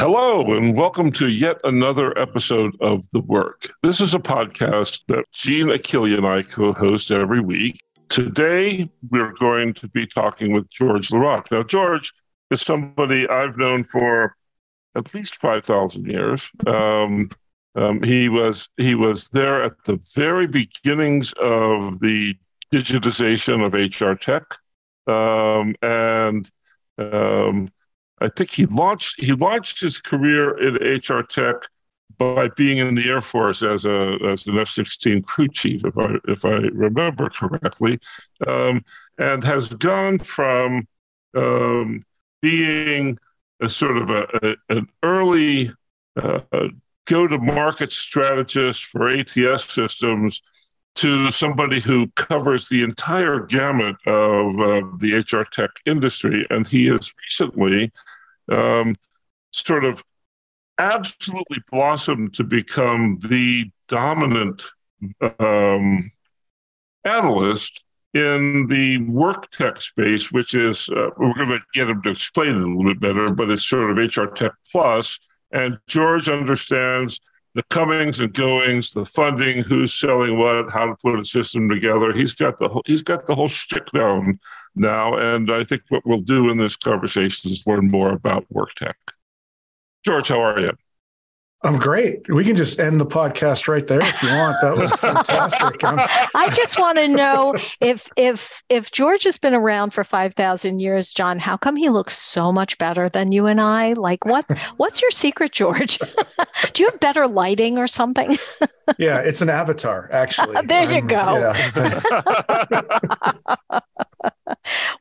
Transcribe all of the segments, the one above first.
Hello, and welcome to yet another episode of The Work. This is a podcast that Jean Achille and I co host every week. Today, we're going to be talking with George LaRocque. Now, George is somebody I've known for at least 5,000 years. Um, um, he was he was there at the very beginnings of the digitization of HR tech, um, and um, I think he launched he launched his career in HR tech by being in the Air Force as a as an F sixteen crew chief, if I if I remember correctly, um, and has gone from um, being a sort of a, a an early uh, go to market strategist for ATS systems to somebody who covers the entire gamut of uh, the HR tech industry. And he has recently um, sort of absolutely blossomed to become the dominant um, analyst in the work tech space, which is, uh, we're going to get him to explain it a little bit better, but it's sort of HR Tech Plus. And George understands the comings and goings, the funding, who's selling what, how to put a system together. He's got the whole, he's got the whole shtick down now. And I think what we'll do in this conversation is learn more about work tech. George, how are you? I'm great. We can just end the podcast right there if you want. That was fantastic. I just want to know if if if George has been around for five thousand years, John. How come he looks so much better than you and I? Like, what what's your secret, George? Do you have better lighting or something? yeah, it's an avatar, actually. there you go. Yeah.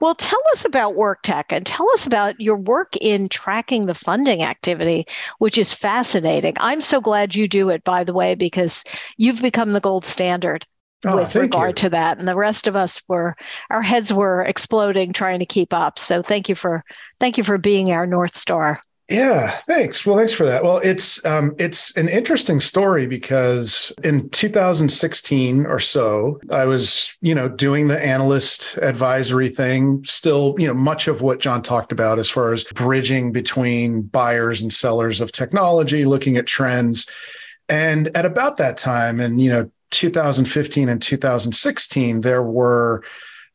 Well, tell us about WorkTech and tell us about your work in tracking the funding activity, which is fascinating. I'm so glad you do it, by the way, because you've become the gold standard oh, with regard you. to that. And the rest of us were our heads were exploding trying to keep up. So thank you for thank you for being our North Star. Yeah, thanks. Well, thanks for that. Well, it's um, it's an interesting story because in 2016 or so, I was you know doing the analyst advisory thing. Still, you know, much of what John talked about as far as bridging between buyers and sellers of technology, looking at trends, and at about that time, and you know, 2015 and 2016, there were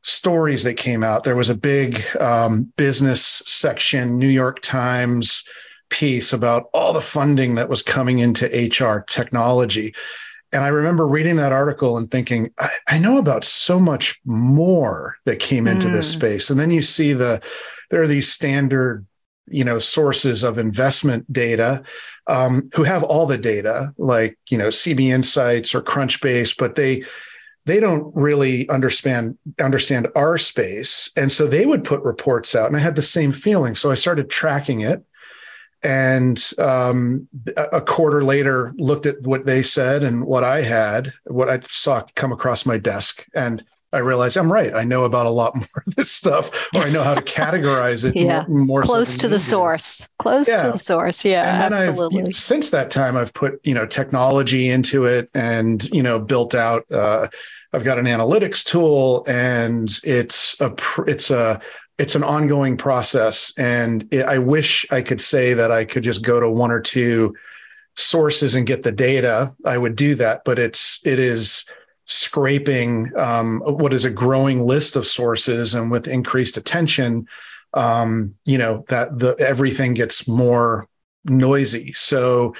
stories that came out. There was a big um, business section, New York Times piece about all the funding that was coming into HR technology. And I remember reading that article and thinking, I, I know about so much more that came into mm. this space. And then you see the there are these standard you know sources of investment data um, who have all the data like you know cb insights or crunchbase but they they don't really understand understand our space. And so they would put reports out and i had the same feeling. So i started tracking it. And um, a quarter later looked at what they said and what i had what i saw come across my desk. And i realized i'm right i know about a lot more of this stuff or i know how to categorize it yeah. more, more close so to the source close yeah. to the source yeah absolutely you know, since that time i've put you know technology into it and you know built out uh, I've got an analytics tool, and it's a it's a it's an ongoing process. And it, I wish I could say that I could just go to one or two sources and get the data. I would do that, but it's it is scraping um, what is a growing list of sources, and with increased attention, um, you know that the everything gets more noisy. So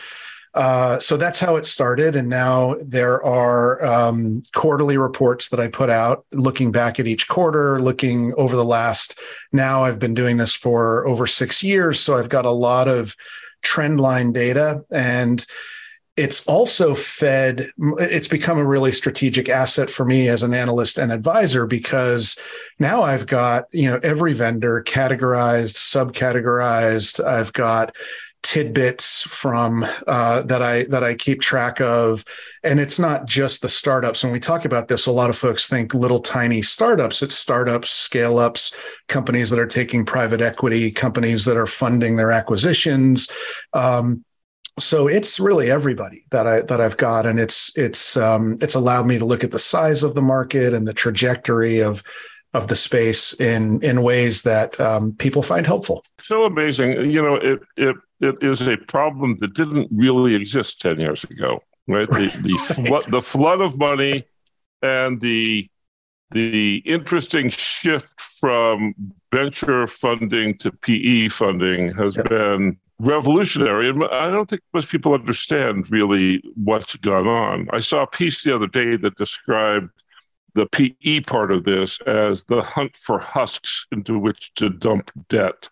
uh, so that's how it started. And now there are um, quarterly reports that I put out looking back at each quarter, looking over the last. Now I've been doing this for over six years. So I've got a lot of trend line data. And it's also fed, it's become a really strategic asset for me as an analyst and advisor because now I've got, you know, every vendor categorized, subcategorized. I've got tidbits from uh, that I that I keep track of, and it's not just the startups. When we talk about this, a lot of folks think little tiny startups. It's startups, scale ups, companies that are taking private equity, companies that are funding their acquisitions. Um, so it's really everybody that I that I've got, and it's it's um, it's allowed me to look at the size of the market and the trajectory of of the space in in ways that um, people find helpful. So amazing, you know. It it it is a problem that didn't really exist 10 years ago, right? The, the, right. Flood, the flood of money and the, the interesting shift from venture funding to PE funding has yep. been revolutionary. And I don't think most people understand really what's gone on. I saw a piece the other day that described the PE part of this as the hunt for husks into which to dump debt.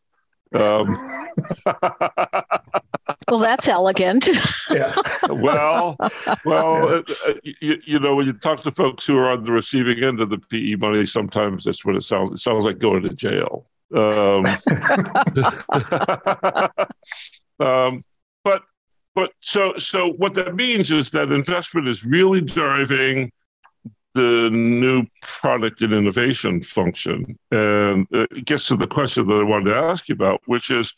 Um, well, that's elegant. yeah. Well, well, yes. uh, you, you, know, when you talk to folks who are on the receiving end of the PE money, sometimes that's what it sounds. It sounds like going to jail. Um, um, but but so so what that means is that investment is really driving the new product and innovation function. And it gets to the question that I wanted to ask you about, which is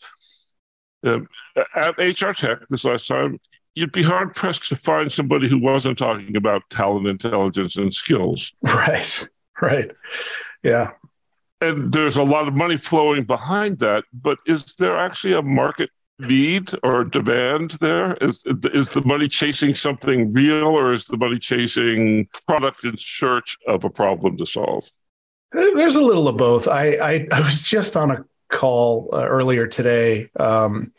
um, at HR Tech this last time, you'd be hard pressed to find somebody who wasn't talking about talent, intelligence, and skills. Right, right. Yeah. And there's a lot of money flowing behind that, but is there actually a market need or demand there? Is is the money chasing something real, or is the money chasing product in search of a problem to solve? There's a little of both. I I, I was just on a call uh, earlier today. Um,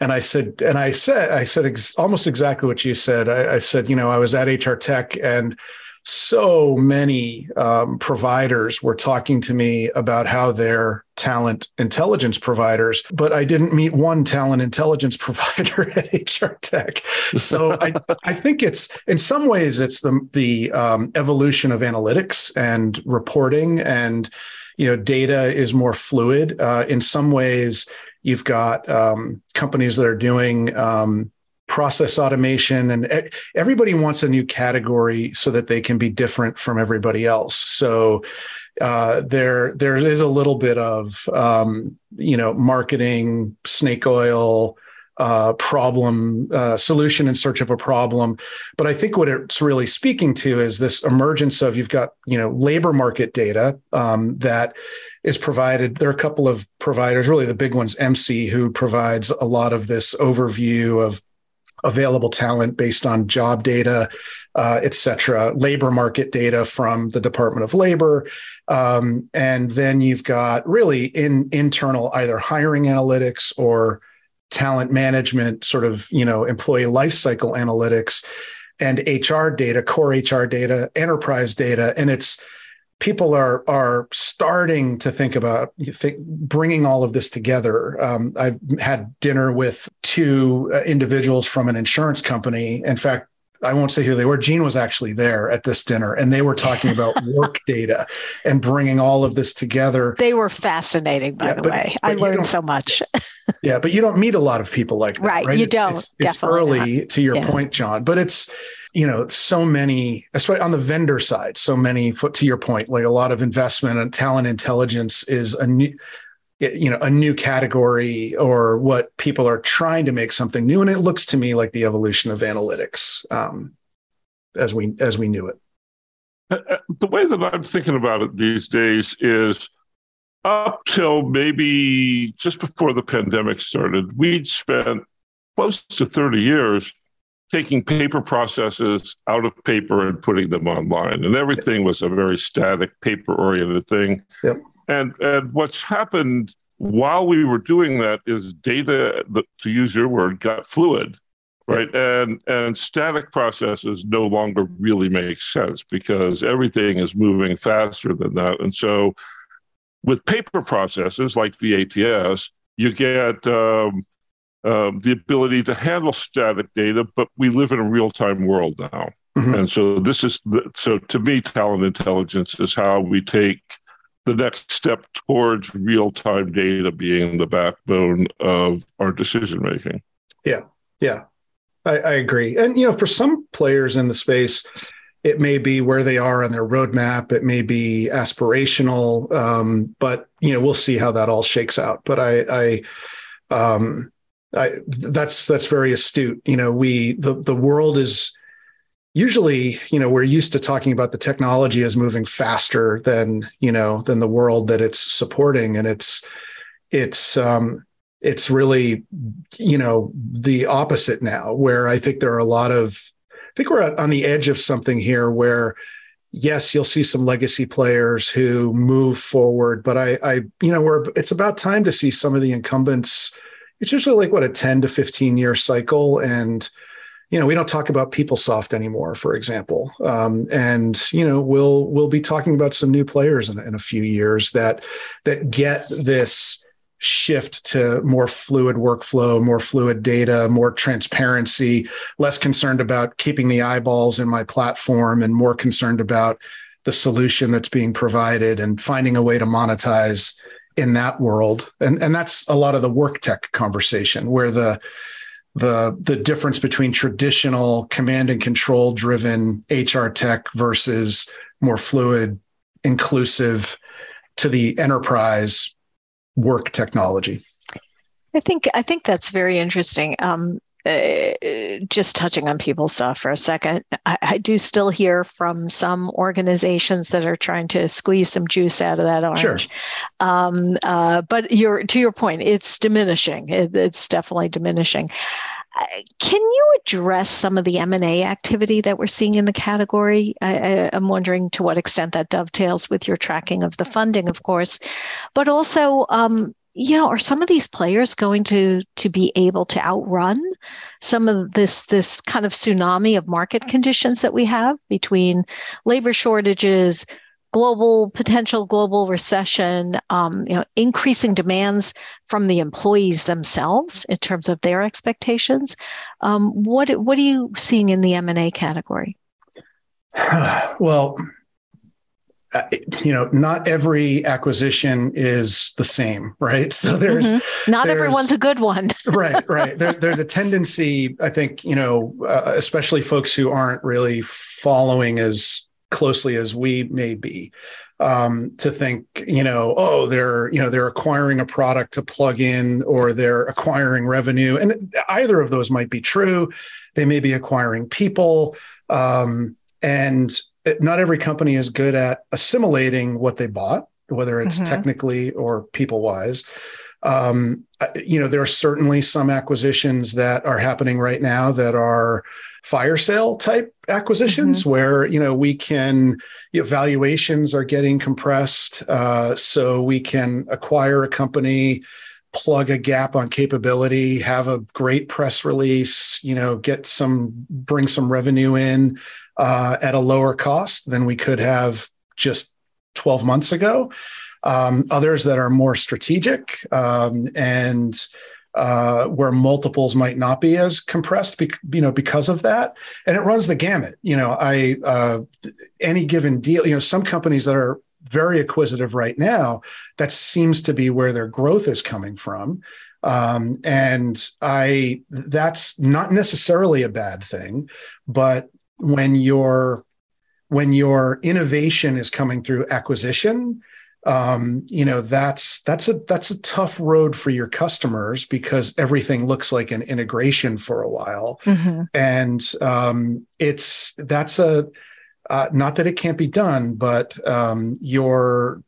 and I said, and I said, I said ex- almost exactly what you said. I, I said, you know, I was at HR Tech and so many um, providers were talking to me about how they're talent intelligence providers, but I didn't meet one talent intelligence provider at HR Tech. So I, I think it's in some ways it's the the um, evolution of analytics and reporting, and you know data is more fluid. Uh, in some ways, you've got um, companies that are doing um, process automation and everybody wants a new category so that they can be different from everybody else. So uh, there there is a little bit of um, you know marketing snake oil uh, problem uh, solution in search of a problem. But i think what it's really speaking to is this emergence of you've got you know labor market data um, that is provided there are a couple of providers really the big ones Emsi who provides a lot of this overview of available talent based on job data, uh, et cetera, labor market data from the Department of Labor. Um, and then you've got really in internal either hiring analytics or talent management, sort of, you know, employee lifecycle analytics and HR data, core HR data, enterprise data. And it's, people are are starting to think about think, bringing all of this together. Um, I've had dinner with two uh, individuals from an insurance company. In fact, I won't say who they were. Gene was actually there at this dinner, and they were talking about work data and bringing all of this together. They were fascinating, by yeah, the but, way. But I learned so much. yeah, but you don't meet a lot of people like that, right? right? You it's, don't. It's, it's early, not. to your yeah. point, John. But it's you know so many especially on the vendor side so many to your point like a lot of investment and talent intelligence is a new you know a new category or what people are trying to make something new and it looks to me like the evolution of analytics um, as we as we knew it uh, uh, the way that i'm thinking about it these days is up till maybe just before the pandemic started we'd spent close to 30 years taking paper processes out of paper and putting them online. And everything was a very static, paper oriented thing. Yep. And, and what's happened while we were doing that is data, to use your word, got fluid. Right. And and static processes no longer really make sense because everything is moving faster than that. And so with paper processes like the ATS, you get um, um, the ability to handle static data, but we live in a real time world now. Mm-hmm. And so this is the, so to me, talent intelligence is how we take the next step towards real time data being the backbone of our decision making. Yeah, yeah, I, I, agree. And you know, for some players in the space, it may be where they are on their roadmap. It may be aspirational, um, but you know, we'll see how that all shakes out. But I, I um, I, that's that's very astute. You know, we the the world is usually you know we're used to talking about the technology as moving faster than you know than the world that it's supporting, and it's it's um, it's really, you know, the opposite now, where I think there are a lot of, I think we're on the edge of something here where, yes, you'll see some legacy players who move forward, but I, I, you know, we're, it's about time to see some of the incumbents. It's usually like what a 10 to 15 year cycle. And, you know, we don't talk about PeopleSoft anymore, for example. Um, and you know, we'll we'll be talking about some new players in, in a few years that that get this shift to more fluid workflow, more fluid data, more transparency, less concerned about keeping the eyeballs in my platform and more concerned about the solution that's being provided and finding a way to monetize in that world. And, and that's a lot of the work tech conversation where the the the difference between traditional command and control driven HR tech versus more fluid, inclusive to the enterprise work technology. I think I think that's very interesting. Um, uh, just touching on PeopleSoft for a second, I, I, do still hear from some organizations that are trying to squeeze some juice out of that orange. Sure. Um, uh, but your to your point, it's diminishing. It, it's definitely diminishing. Uh, can you address some of the M&A activity that we're seeing in the category? I, am wondering to what extent that dovetails with your tracking of the funding, of course, but also, um, you know, are some of these players going to to be able to outrun some of this this kind of tsunami of market conditions that we have between labor shortages, global potential global recession, um, you know, increasing demands from the employees themselves in terms of their expectations. Um, what what are you seeing in the M and A category? well, uh, you know, not every acquisition is the same, right? So there's mm-hmm. not there's, everyone's a good one, right? Right. There, there's a tendency, I think, you know, uh, especially folks who aren't really following as closely as we may be um, to think you know oh they're you know they're acquiring a product to plug in or they're acquiring revenue and either of those might be true they may be acquiring people um, and not every company is good at assimilating what they bought whether it's mm-hmm. technically or people wise um, you know there are certainly some acquisitions that are happening right now that are fire sale type acquisitions mm-hmm. where you know we can you know, valuations are getting compressed uh, so we can acquire a company plug a gap on capability have a great press release you know get some bring some revenue in uh, at a lower cost than we could have just 12 months ago um, others that are more strategic um, and uh, where multiples might not be as compressed, be, you know, because of that. And it runs the gamut. You know, I uh, any given deal. You know, some companies that are very acquisitive right now, that seems to be where their growth is coming from. Um, and I that's not necessarily a bad thing, but when your when your innovation is coming through acquisition, um, you know that's that's a that's a tough road for your customers because everything looks like an integration for a while. Mm-hmm. and um, it's that's a uh, not that it can't be done but um, your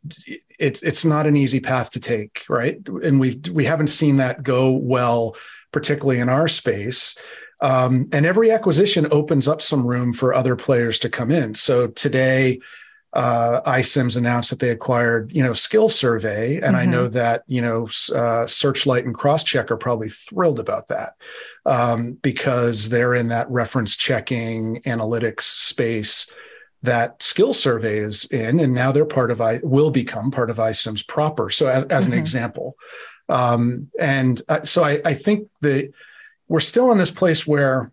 it's it's not an easy path to take right? And we've we haven't seen that go well particularly in our space um, and every acquisition opens up some room for other players to come in so today uh, iCIMS announced that they acquired, you know, SkillSurvey, and mm-hmm. I know mm-hmm. that you know uh, Searchlight and Crosschq are probably thrilled about that um, because they're in that reference checking analytics space that SkillSurvey is in, and now they're part of I will become part of iCIMS proper. So, as, as mm-hmm. an example, um, and uh, so I, I think that we're still in this place where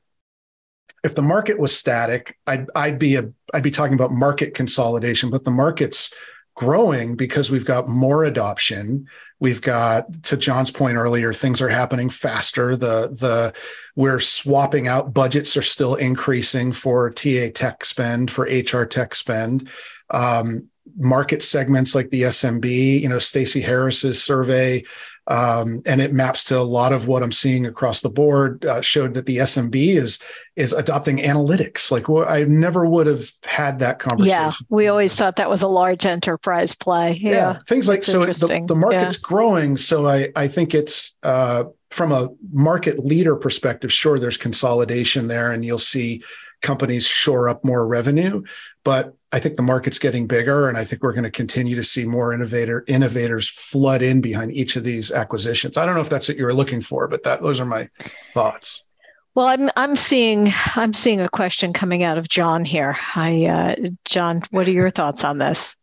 if the market was static, I'd, I'd be a I'd be talking about market consolidation, but the market's growing because we've got more adoption. We've got, to John's point earlier, things are happening faster. The the we're swapping out budgets are still increasing for TA tech spend, for HR tech spend. Um, market segments like the SMB, you know, Stacey Harris's survey um, and it maps to a lot of what I'm seeing across the board. Uh, showed that the SMB is is adopting analytics. Like well, I never would have had that conversation. Yeah, we always thought that was a large enterprise play. Yeah, yeah things like so. The, the market's yeah. growing, so I I think it's uh, from a market leader perspective. Sure, there's consolidation there, and you'll see companies shore up more revenue. But I think the market's getting bigger, and I think we're going to continue to see more innovator innovators flood in behind each of these acquisitions. I don't know if that's what you were looking for, but that those are my thoughts. Well, I'm I'm seeing I'm seeing a question coming out of John here. I uh, John, what are your thoughts on this?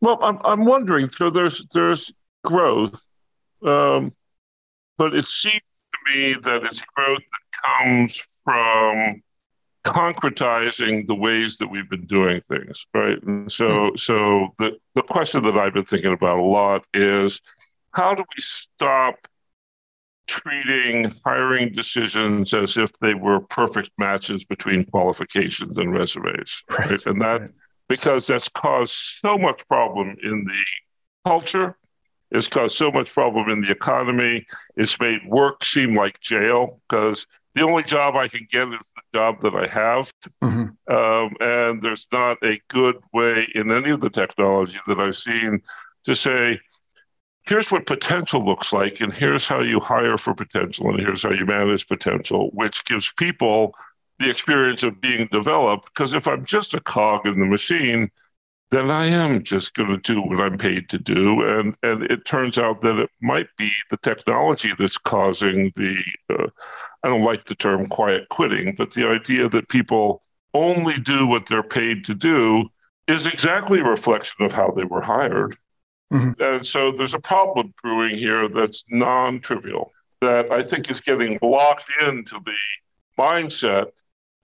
Well, I'm I'm wondering. So there's there's growth, um, but it seems to me that it's growth that comes from concretizing the ways that we've been doing things, right? And so, mm-hmm. so the the question that I've been thinking about a lot is how do we stop treating hiring decisions as if they were perfect matches between qualifications and resumes, right? right? And that because that's caused so much problem in the culture. It's caused so much problem in the economy. It's made work seem like jail because the only job I can get is the job that I have. Mm-hmm. Um, and there's not a good way in any of the technology that I've seen to say, here's what potential looks like, and here's how you hire for potential, and here's how you manage potential, which gives people the experience of being developed. Because if I'm just a cog in the machine, then I am just going to do what I'm paid to do. And, and it turns out that it might be the technology that's causing the uh, I don't like the term quiet quitting, but the idea that people only do what they're paid to do is exactly a reflection of how they were hired. Mm-hmm. And so there's a problem brewing here that's non trivial that I think is getting locked into the mindset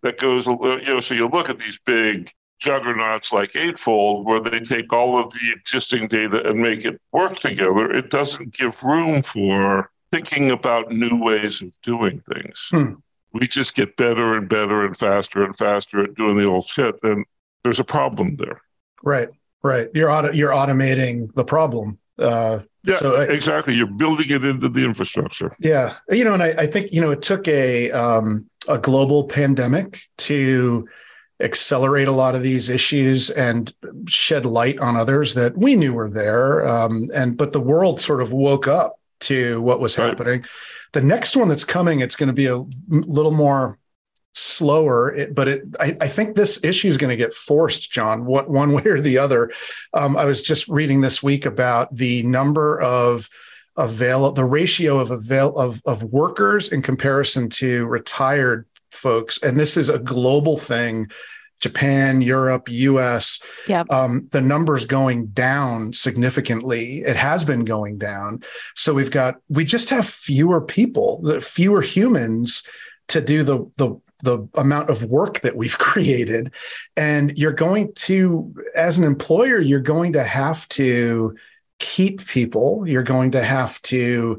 that goes, you know, so you look at these big juggernauts like Eightfold, where they take all of the existing data and make it work together. It doesn't give room for thinking about new ways of doing things. Hmm. We just get better and better and faster and faster at doing the old shit. And there's a problem there. Right, right. You're auto- you're automating the problem. Uh, yeah, so I, exactly. You're building it into the infrastructure. Yeah, you know, and I, I think you know it took a um, a global pandemic to accelerate a lot of these issues and shed light on others that we knew were there. Um, and but the world sort of woke up to what was right. happening. The next one that's coming, it's going to be a little more slower, but it, I, I, think this issue is going to get forced, John, what, one way or the other. Um, I was just reading this week about the number of avail the ratio of avail of, of workers in comparison to retired folks, and this is a global thing Japan, Europe, US, yep. um, the numbers going down significantly. It has been going down. So we've got, we just have fewer people, fewer humans to do the, the, the amount of work that we've created. And you're going to, as an employer, you're going to have to keep people. You're going to have to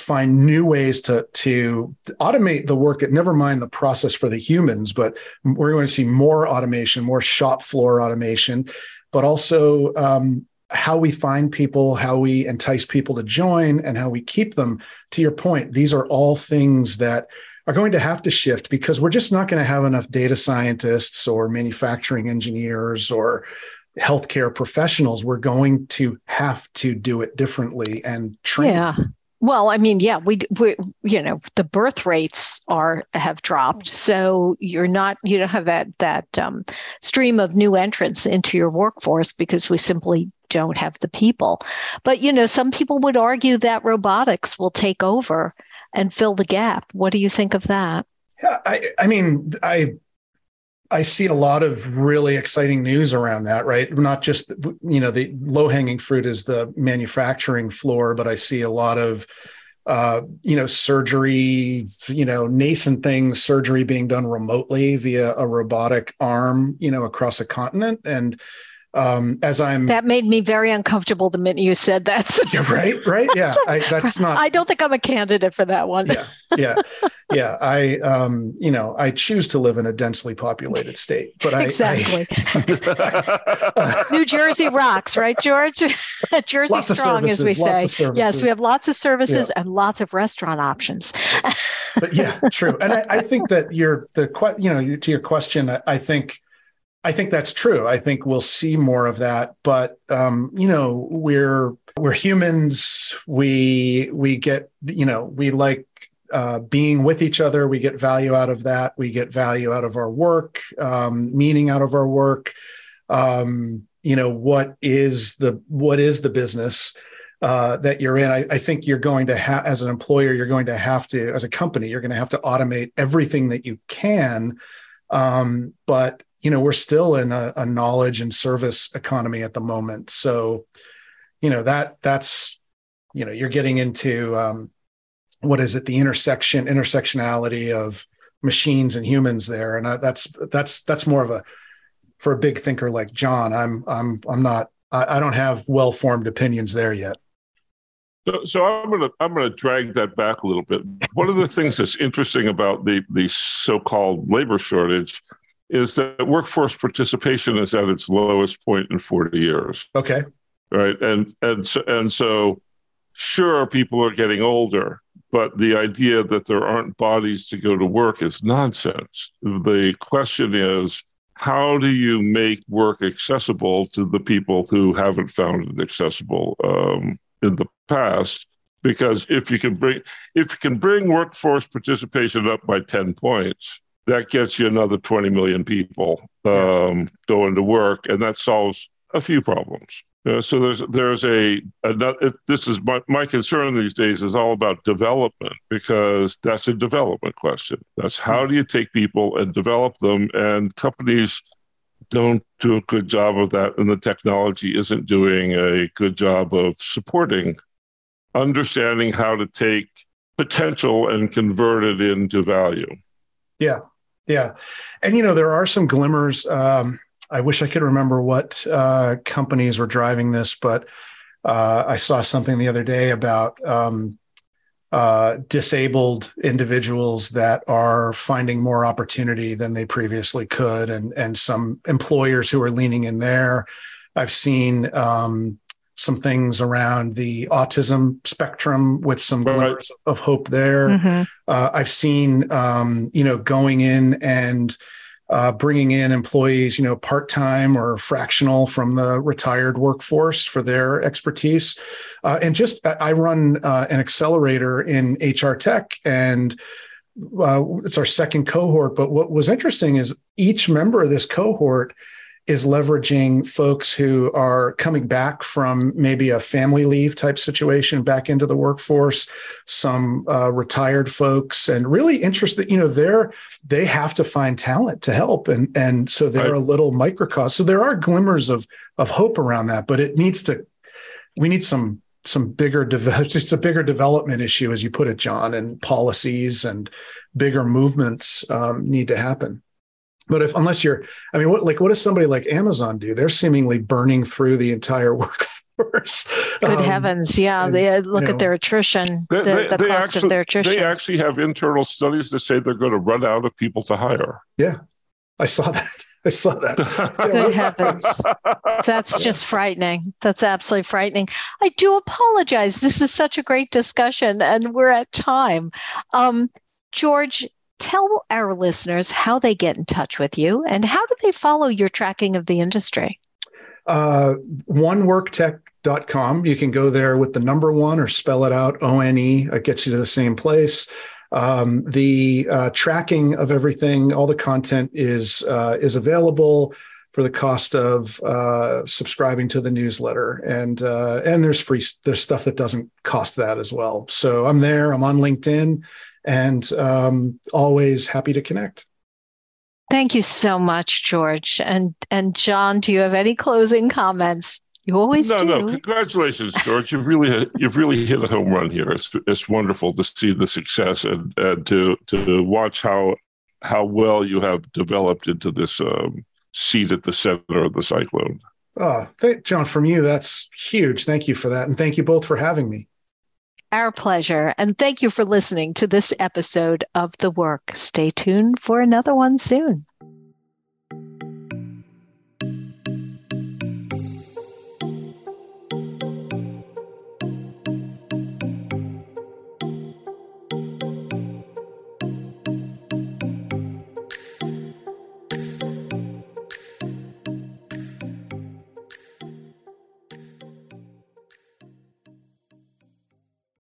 find new ways to to automate the work at never mind the process for the humans but we're going to see more automation more shop floor automation but also um, how we find people how we entice people to join and how we keep them. To your point these are all things that are going to have to shift because we're just not going to have enough data scientists or manufacturing engineers or healthcare professionals. We're going to have to do it differently and train yeah well, I mean, yeah, we, we, you know, the birth rates are have dropped, so you're not, you don't have that that um, stream of new entrants into your workforce because we simply don't have the people. But you know, some people would argue that robotics will take over and fill the gap. What do you think of that? Yeah, I, I mean, I I see a lot of really exciting news around that, right? Not just, you know, the low hanging fruit is the manufacturing floor, but I see a lot of, uh, you know, surgery, you know, nascent things, surgery being done remotely via a robotic arm, you know, across a continent. And um, as I'm. That made me very uncomfortable the minute you said that. yeah, right, right. Yeah, I, that's not. I don't think I'm a candidate for that one. yeah, yeah, yeah. I, um, you know, I choose to live in a densely populated state, but I exactly. I, New Jersey rocks, right, George? Jersey strong, as we say. Yes, we have lots of services yeah. and lots of restaurant options. but yeah, true. And I, I think that you're the you know to your question. I, I think I think that's true. I think we'll see more of that. But um, you know, we're we're humans. We we get you know we like uh, being with each other. We get value out of that. We get value out of our work, um, meaning out of our work. Um, you know, what is the what is the business? Uh, that you're in, I, I, think you're going to have, as an employer, you're going to have to, as a company, you're going to have to automate everything that you can. Um, but you know we're still in a, a knowledge and service economy at the moment. So you know that that's you know you're getting into um, what is it? The intersection intersectionality of machines and humans there. And I, that's that's that's more of a for a big thinker like john i'm i'm i'm not i, I don't have well formed opinions there yet. So, so I'm gonna I'm gonna drag that back a little bit. One of the things that's interesting about the the so-called labor shortage is that workforce participation is at its lowest point in 40 years. Okay. Right. And and so and so sure people are getting older, but the idea that there aren't bodies to go to work is nonsense. The question is how do you make work accessible to the people who haven't found it accessible um, in the past? Because if you can bring if you can bring workforce participation up by 10 points, that gets you another 20 million people um, going to work, and that solves a few problems. Uh, so there's there's a, a this is my, my concern these days is all about development because that's a development question. That's how do you take people and develop them, and companies don't do a good job of that, and the technology isn't doing a good job of supporting understanding how to take potential and convert it into value. Yeah, yeah, and you know there are some glimmers. Um, I wish I could remember what uh, companies were driving this, but uh, I saw something the other day about um, uh, disabled individuals that are finding more opportunity than they previously could, and and some employers who are leaning in there. I've seen um, some things around the autism spectrum with some right. glimmers of hope there. Mm-hmm. Uh, I've seen, um, you know, going in and uh, bringing in employees, you know, part time or fractional from the retired workforce for their expertise. Uh, and just, I run uh, an accelerator in HR tech and uh, it's our second cohort. But what was interesting is each member of this cohort is leveraging folks who are coming back from maybe a family leave type situation back into the workforce some uh, retired folks and really interested you know they're they have to find talent to help and and so they're right. a little microcosm so there are glimmers of of hope around that but it needs to we need some some bigger it's a bigger development issue as you put it john and policies and bigger movements um, need to happen but if unless you're, I mean, what like what does somebody like Amazon do? They're seemingly burning through the entire workforce. Good um, heavens, yeah. And, they uh, look at know, their attrition, they, the, the cost actually, of their attrition. They actually have internal studies that say they're going to run out of people to hire. Yeah, I saw that. I saw that. Good heavens. That's just frightening. That's absolutely frightening. I do apologize. This is such a great discussion, and we're at time. Um, George, tell our listeners how they get in touch with you and how do they follow your tracking of the industry? Uh, oneworktech.com. You can go there with the number one or spell it out O N E. It gets you to the same place. Um, the uh, tracking of everything, all the content is uh, is available for the cost of uh, subscribing to the newsletter, and uh, and there's free there's stuff that doesn't cost that as well. So I'm there. I'm on LinkedIn and um, always happy to connect. Thank you so much, George. And and John, do you have any closing comments? You always no, do. No, no. congratulations, George. You've really you've really hit a home run here. It's it's wonderful to see the success and, and to to watch how how well you have developed into this um, seat at the center of the cyclone. Oh, th- John, from you, that's huge. Thank you for that. And thank you both for having me. Our pleasure. And thank you for listening to this episode of The Work. Stay tuned for another one soon.